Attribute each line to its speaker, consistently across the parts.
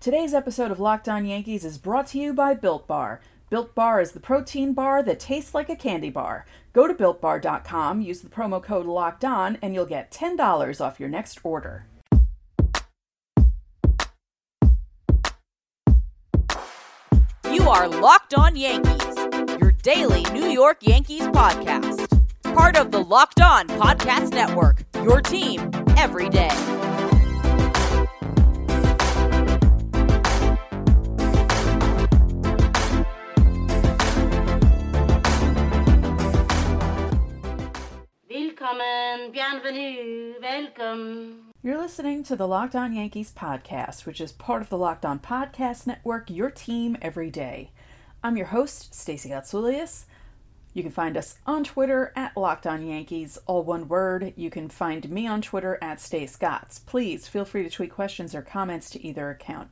Speaker 1: Today's episode of Locked On Yankees is brought to you by Built Bar. Built Bar is the protein bar that tastes like a candy bar. Go to builtbar.com, use the promo code Locked On, and you'll get $10 off your next order.
Speaker 2: You are Locked On Yankees, your daily New York Yankees podcast. Part of the Locked On Podcast Network, your team every day.
Speaker 3: Welcome.
Speaker 1: You're listening to the Locked On Yankees podcast, which is part of the Locked On Podcast Network, your team every day. I'm your host, Stacey Gotsulias. You can find us on Twitter at Locked On Yankees, all one word. You can find me on Twitter at Stace Gotts. Please feel free to tweet questions or comments to either account.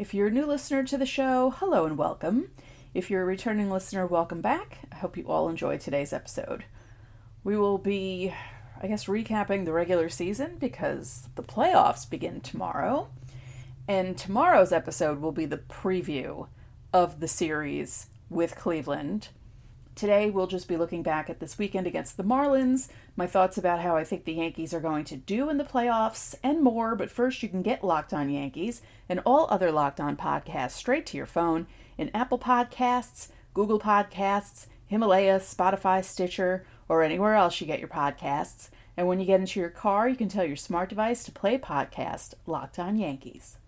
Speaker 1: If you're a new listener to the show, hello and welcome. If you're a returning listener, welcome back. I hope you all enjoyed today's episode. We will be, I guess, recapping the regular season because the playoffs begin tomorrow. And tomorrow's episode will be the preview of the series with Cleveland. Today, we'll just be looking back at this weekend against the Marlins, my thoughts about how I think the Yankees are going to do in the playoffs, and more. But first, you can get Locked On Yankees and all other Locked On podcasts straight to your phone in Apple Podcasts, Google Podcasts, Himalaya, Spotify, Stitcher, or anywhere else you get your podcasts. And when you get into your car, you can tell your smart device to play podcast Locked On Yankees.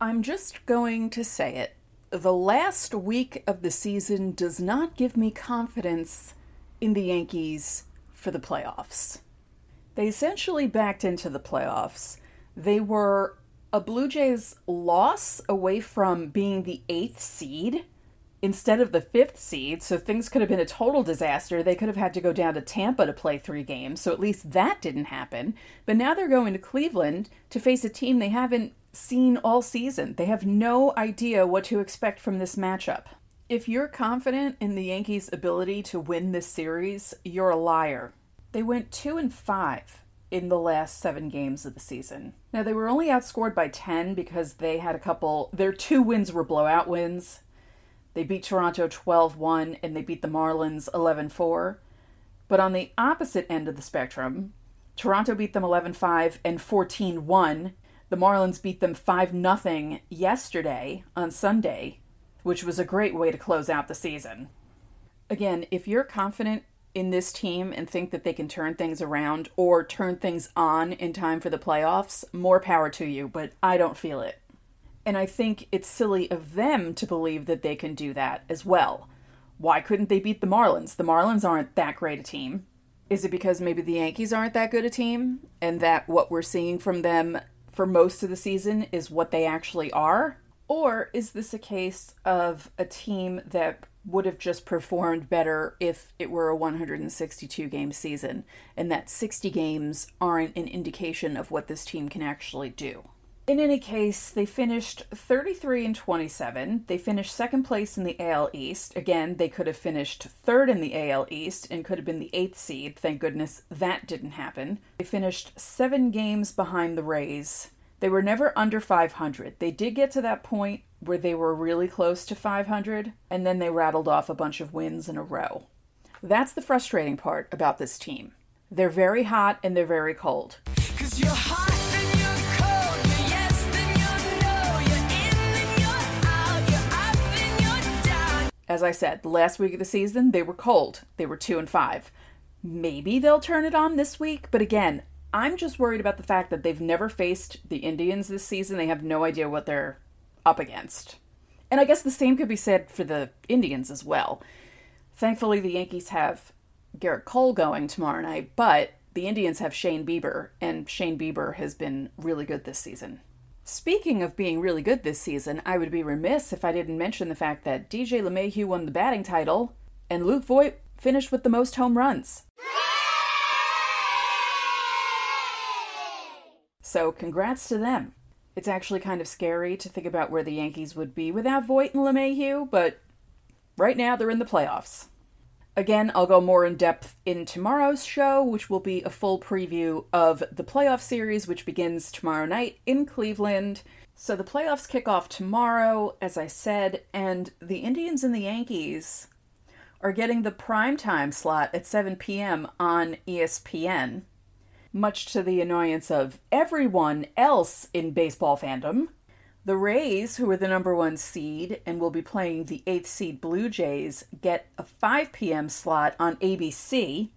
Speaker 1: I'm just going to say it. The last week of the season does not give me confidence in the Yankees for the playoffs. They essentially backed into the playoffs. They were a Blue Jays loss away from being the eighth seed instead of the fifth seed, so things could have been a total disaster. They could have had to go down to Tampa to play three games, so at least that didn't happen. But now they're going to Cleveland to face a team they haven't seen all season. They have no idea what to expect from this matchup. If you're confident in the Yankees' ability to win this series, you're a liar. They went 2 and 5 in the last 7 games of the season. Now they were only outscored by 10 because they had a couple their two wins were blowout wins they beat Toronto 12 1 and they beat the Marlins 11 4. But on the opposite end of the spectrum, Toronto beat them 11 5 and 14 1. The Marlins beat them 5 0 yesterday on Sunday, which was a great way to close out the season. Again, if you're confident in this team and think that they can turn things around or turn things on in time for the playoffs, more power to you, but I don't feel it. And I think it's silly of them to believe that they can do that as well. Why couldn't they beat the Marlins? The Marlins aren't that great a team. Is it because maybe the Yankees aren't that good a team and that what we're seeing from them for most of the season is what they actually are? Or is this a case of a team that would have just performed better if it were a 162 game season and that 60 games aren't an indication of what this team can actually do? In any case, they finished 33 and 27. They finished second place in the AL East. Again, they could have finished third in the AL East and could have been the eighth seed. Thank goodness that didn't happen. They finished seven games behind the Rays. They were never under 500. They did get to that point where they were really close to 500, and then they rattled off a bunch of wins in a row. That's the frustrating part about this team. They're very hot and they're very cold. As I said, the last week of the season, they were cold. They were 2 and 5. Maybe they'll turn it on this week, but again, I'm just worried about the fact that they've never faced the Indians this season. They have no idea what they're up against. And I guess the same could be said for the Indians as well. Thankfully, the Yankees have Gerrit Cole going tomorrow night, but the Indians have Shane Bieber, and Shane Bieber has been really good this season. Speaking of being really good this season, I would be remiss if I didn't mention the fact that DJ LeMahieu won the batting title and Luke Voit finished with the most home runs. So, congrats to them. It's actually kind of scary to think about where the Yankees would be without Voit and LeMahieu, but right now they're in the playoffs. Again, I'll go more in depth in tomorrow's show, which will be a full preview of the playoff series, which begins tomorrow night in Cleveland. So the playoffs kick off tomorrow, as I said, and the Indians and the Yankees are getting the prime time slot at 7 p.m. on ESPN, much to the annoyance of everyone else in baseball fandom. The Rays, who are the number one seed and will be playing the eighth seed Blue Jays, get a 5 p.m. slot on ABC.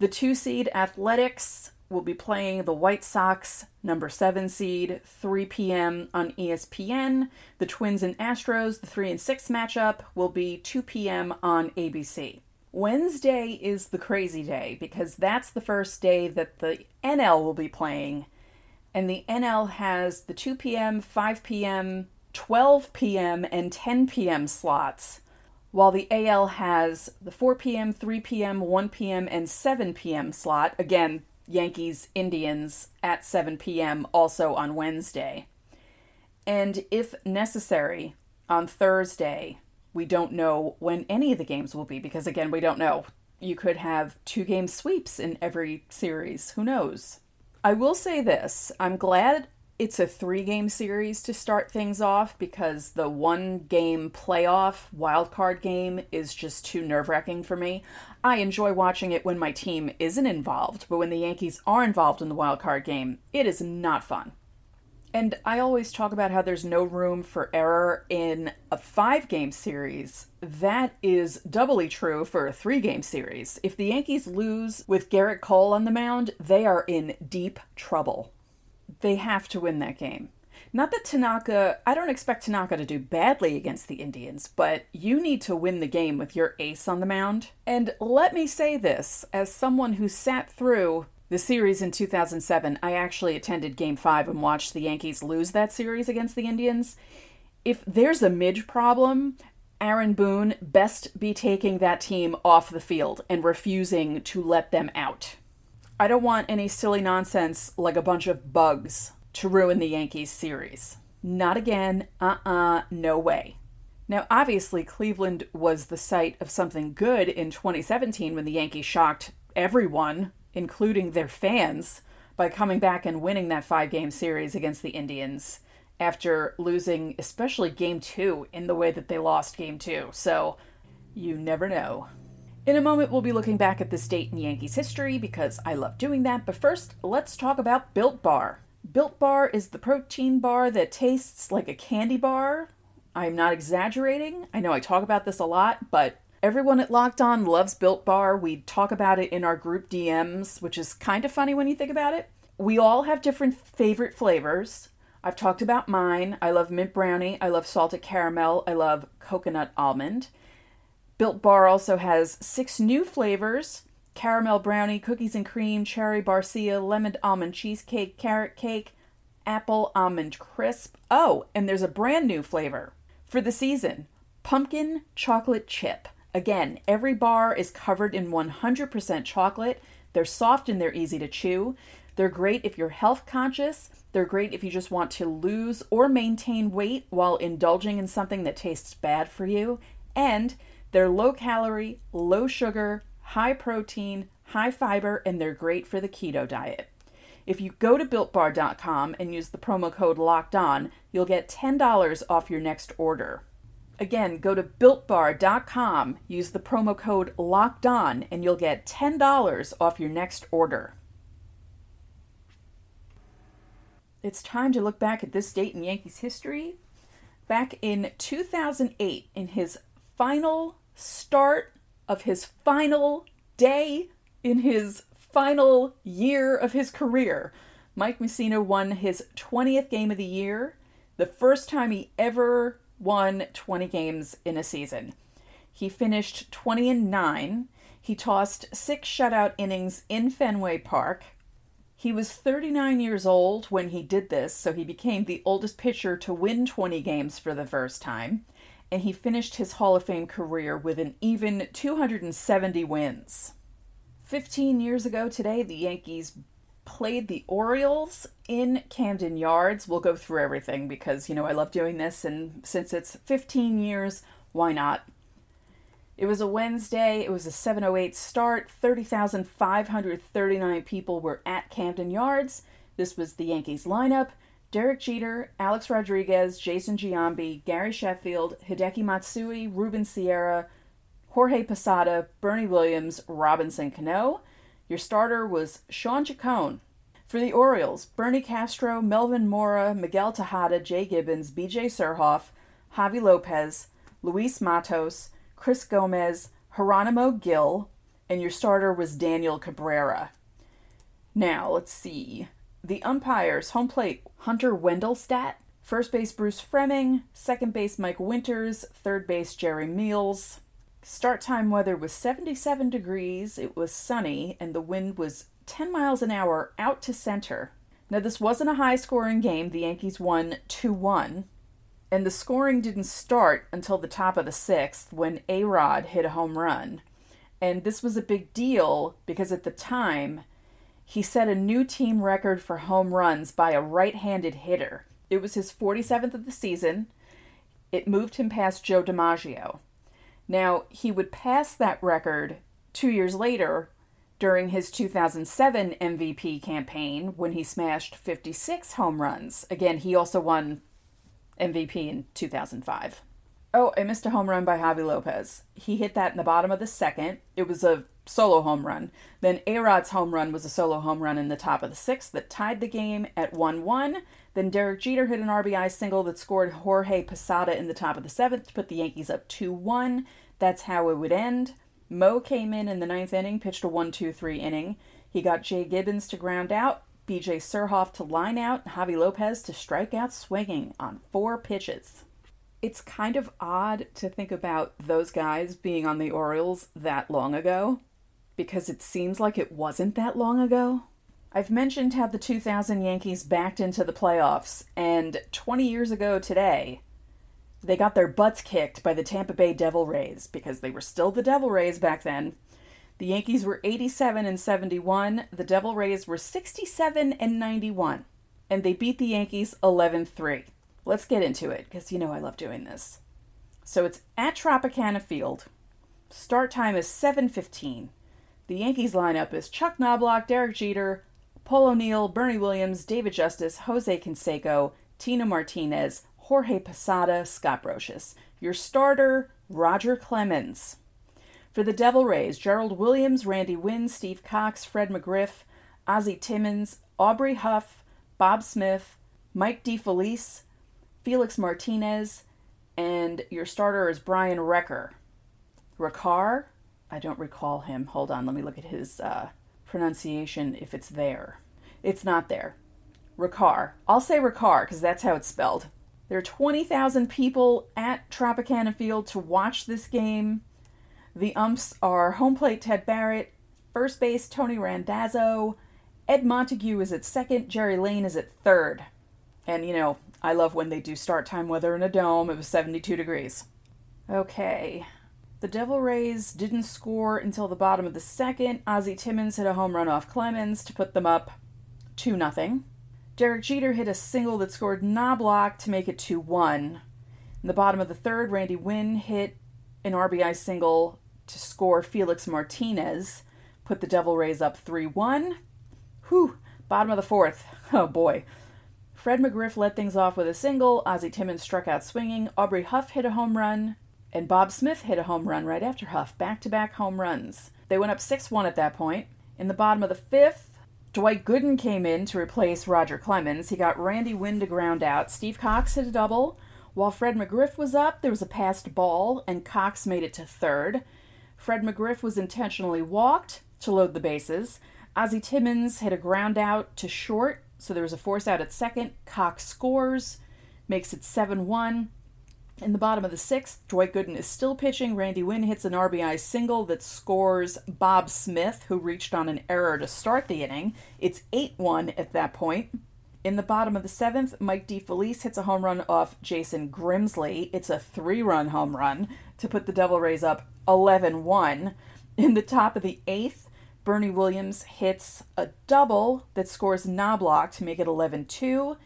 Speaker 1: The two seed Athletics will be playing the White Sox, number seven seed, 3 p.m. on ESPN. The Twins and Astros, the 3 and 6 matchup, will be 2 p.m. on ABC. Wednesday is the crazy day because that's the first day that the NL will be playing. And the NL has the 2 p.m., 5 p.m., 12 p.m., and 10 p.m. slots, while the AL has the 4 p.m., 3 p.m., 1 p.m., and 7 p.m. slot. Again, Yankees Indians at 7 p.m. also on Wednesday. And if necessary, on Thursday, we don't know when any of the games will be because, again, we don't know. You could have two game sweeps in every series. Who knows? I will say this I'm glad it's a three game series to start things off because the one game playoff wildcard game is just too nerve wracking for me. I enjoy watching it when my team isn't involved, but when the Yankees are involved in the wildcard game, it is not fun. And I always talk about how there's no room for error in a five game series. That is doubly true for a three game series. If the Yankees lose with Gerrit Cole on the mound, they are in deep trouble. They have to win that game. Not that Tanaka, I don't expect Tanaka to do badly against the Indians, but you need to win the game with your ace on the mound. And let me say this as someone who sat through the series in 2007, I actually attended game five and watched the Yankees lose that series against the Indians. If there's a midge problem, Aaron Boone best be taking that team off the field and refusing to let them out. I don't want any silly nonsense like a bunch of bugs to ruin the Yankees series. Not again. Uh uh-uh, uh, no way. Now, obviously, Cleveland was the site of something good in 2017 when the Yankees shocked everyone including their fans, by coming back and winning that five game series against the Indians after losing, especially game two, in the way that they lost game two. So you never know. In a moment, we'll be looking back at this date in Yankees history because I love doing that. But first, let's talk about Built Bar. Built Bar is the protein bar that tastes like a candy bar. I'm not exaggerating. I know I talk about this a lot, but Everyone at Locked On loves Built Bar. We talk about it in our group DMs, which is kind of funny when you think about it. We all have different favorite flavors. I've talked about mine. I love mint brownie. I love salted caramel. I love coconut almond. Built Bar also has six new flavors caramel brownie, cookies and cream, cherry barcia, lemon almond cheesecake, carrot cake, apple almond crisp. Oh, and there's a brand new flavor for the season pumpkin chocolate chip. Again, every bar is covered in 100% chocolate. They're soft and they're easy to chew. They're great if you're health conscious. They're great if you just want to lose or maintain weight while indulging in something that tastes bad for you. And they're low calorie, low sugar, high protein, high fiber, and they're great for the keto diet. If you go to builtbar.com and use the promo code locked on, you'll get $10 off your next order. Again, go to builtbar.com, use the promo code locked on, and you'll get $10 off your next order. It's time to look back at this date in Yankees history. Back in 2008, in his final start of his final day in his final year of his career, Mike Mussina won his 20th game of the year, the first time he ever won 20 games in a season. He finished 20 and 9. He tossed six shutout innings in Fenway Park. He was 39 years old when he did this, so he became the oldest pitcher to win 20 games for the first time. And he finished his Hall of Fame career with an even 270 wins. 15 years ago today, the Yankees played the Orioles in Camden Yards. We'll go through everything because, you know, I love doing this, and since it's 15 years, why not? It was a Wednesday. It was a 7:08 start. 30,539 people were at Camden Yards. This was the Yankees lineup: Derek Jeter, Alex Rodriguez, Jason Giambi, Gary Sheffield, Hideki Matsui, Ruben Sierra, Jorge Posada, Bernie Williams, Robinson Cano. Your starter was Sean Chacon. For the Orioles, Bernie Castro, Melvin Mora, Miguel Tejada, Jay Gibbons, BJ Surhoff, Javi Lopez, Luis Matos, Chris Gomez, Geronimo Gil, and your starter was Daniel Cabrera. Now, let's see. The umpires, home plate, Hunter Wendelstedt, first base Bruce Fleming, second base Mike Winters, third base Jerry Meals. Start time weather was 77 degrees, it was sunny, and the wind was 10 miles an hour out to center. Now, this wasn't a high scoring game. The Yankees won 2 1. And the scoring didn't start until the top of the sixth when A Rod hit a home run. And this was a big deal because at the time, he set a new team record for home runs by a right handed hitter. It was his 47th of the season. It moved him past Joe DiMaggio. Now, he would pass that record two years later during his 2007 MVP campaign when he smashed 56 home runs. Again, he also won MVP in 2005. Oh, I missed a home run by Javi Lopez. He hit that in the bottom of the second. It was a solo home run. Then A Rod's home run was a solo home run in the top of the sixth that tied the game at 1 1. Then Derek Jeter hit an RBI single that scored Jorge Posada in the top of the seventh to put the Yankees up 2 1. That's how it would end. Mo came in in the ninth inning, pitched a 1 2 3 inning. He got Jay Gibbons to ground out, BJ Surhoff to line out, Javi Lopez to strike out swinging on four pitches. It's kind of odd to think about those guys being on the Orioles that long ago because it seems like it wasn't that long ago. I've mentioned how the 2000 Yankees backed into the playoffs, and 20 years ago today, they got their butts kicked by the Tampa Bay Devil Rays because they were still the Devil Rays back then. The Yankees were 87 and 71, the Devil Rays were 67 and 91, and they beat the Yankees 11 3. Let's get into it because you know I love doing this. So it's at Tropicana Field. Start time is 7:15. The Yankees lineup is Chuck Knobloch, Derek Jeter, Paul O'Neill, Bernie Williams, David Justice, Jose Canseco, Tino Martinez, Jorge Posada, Scott Brosius. Your starter, Roger Clemens. For the Devil Rays, Gerald Williams, Randy Winn, Steve Cox, Fred McGriff, Ozzie Timmons, Aubrey Huff, Bob Smith, Mike DiFelice, Felix Martinez, and your starter is Bryan Rekar. Ricard, I don't recall him. Hold on, let me look at his uh, pronunciation if it's there. It's not there. Ricard. I'll say Ricard because that's how it's spelled. There are 20,000 people at Tropicana Field to watch this game. The umps are home plate Ted Barrett, first base Tony Randazzo, Ed Montague is at second, Jerry Layne is at third. And you know, I love when they do start time weather in a dome. It was 72 degrees. Okay. The Devil Rays didn't score until the bottom of the second. Ozzie Timmons hit a home run off Clemens to put them up 2 0. Derek Jeter hit a single that scored Knobloch to make it 2 1. In the bottom of the third, Randy Winn hit an RBI single to score Felix Martinez, put the Devil Rays up 3 1. Whew, bottom of the fourth. Oh boy. Fred McGriff led things off with a single, Ozzie Timmons struck out swinging, Aubrey Huff hit a home run, and Bob Smith hit a home run right after Huff, back to back home runs. They went up 6 1 at that point. In the bottom of the fifth, Dwight Gooden came in to replace Roger Clemens. He got Randy Winn to ground out. Steve Cox hit a double. While Fred McGriff was up, there was a passed ball, and Cox made it to third. Fred McGriff was intentionally walked to load the bases. Ozzie Timmons hit a ground out to short, so there was a force out at second. Cox scores, makes it 7 1. In the bottom of the sixth, Dwight Gooden is still pitching. Randy Winn hits an RBI single that scores Bob Smith, who reached on an error to start the inning. It's 8 1 at that point. In the bottom of the seventh, Mike DiFelice hits a home run off Jason Grimsley. It's a three run home run to put the Devil Rays up 11 1. In the top of the eighth, Bernie Williams hits a double that scores Knobloch to make it 11 2.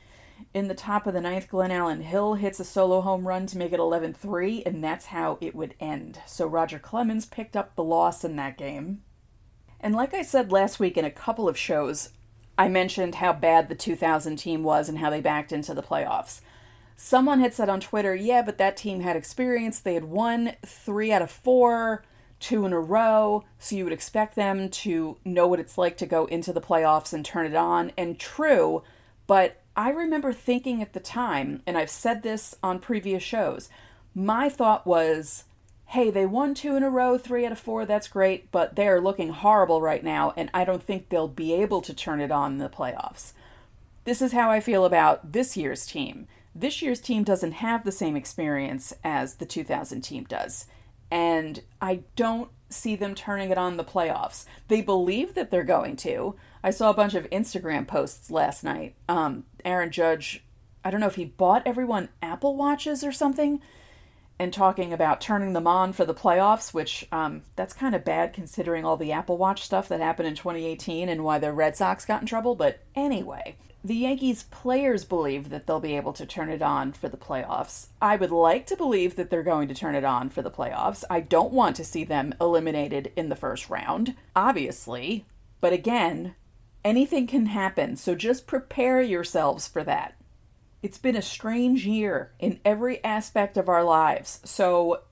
Speaker 1: In the top of the ninth, Glenallen Hill hits a solo home run to make it 11 3, and that's how it would end. So Roger Clemens picked up the loss in that game. And like I said last week in a couple of shows, I mentioned how bad the 2000 team was and how they backed into the playoffs. Someone had said on Twitter, yeah, but that team had experience. They had won three out of four, two in a row, so you would expect them to know what it's like to go into the playoffs and turn it on. And true, but I remember thinking at the time, and I've said this on previous shows, my thought was, hey, they won two in a row, three out of four, that's great, but they're looking horrible right now, and I don't think they'll be able to turn it on in the playoffs. This is how I feel about this year's team. This year's team doesn't have the same experience as the 2000 team does, and I don't see them turning it on the playoffs. They believe that they're going to. I saw a bunch of Instagram posts last night. Um, Aaron Judge, I don't know if he bought everyone Apple Watches or something, and talking about turning them on for the playoffs, which um, that's kind of bad considering all the Apple Watch stuff that happened in 2018 and why the Red Sox got in trouble. But anyway, the Yankees players believe that they'll be able to turn it on for the playoffs. I would like to believe that they're going to turn it on for the playoffs. I don't want to see them eliminated in the first round, obviously. But again, anything can happen, so just prepare yourselves for that. It's been a strange year in every aspect of our lives, so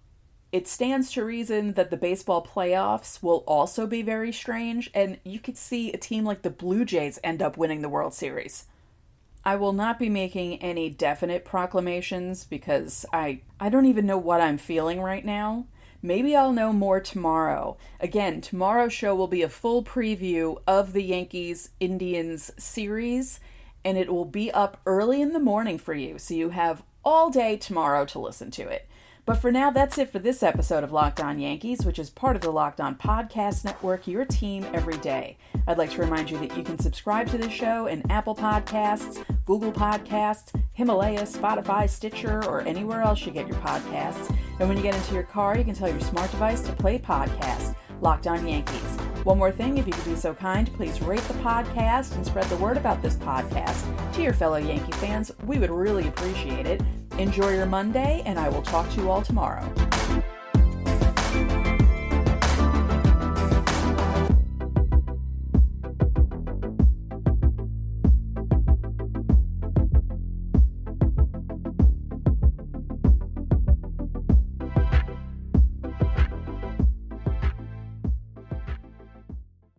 Speaker 1: it stands to reason that the baseball playoffs will also be very strange, and you could see a team like the Blue Jays end up winning the World Series. I will not be making any definite proclamations because I I don't even know what I'm feeling right now. Maybe I'll know more tomorrow. Again, tomorrow's show will be a full preview of the Yankees Indians series and it will be up early in the morning for you, so you have all day tomorrow to listen to it. But for now, that's it for this episode of Locked On Yankees, which is part of the Locked On Podcast Network, your team every day. I'd like to remind you that you can subscribe to the show in Apple Podcasts, Google Podcasts, Himalaya, Spotify, Stitcher, or anywhere else you get your podcasts. And when you get into your car, you can tell your smart device to play podcast, Locked On Yankees. One more thing, if you could be so kind, please rate the podcast and spread the word about this podcast to your fellow Yankee fans. We would really appreciate it. Enjoy your Monday, and I will talk to you all tomorrow.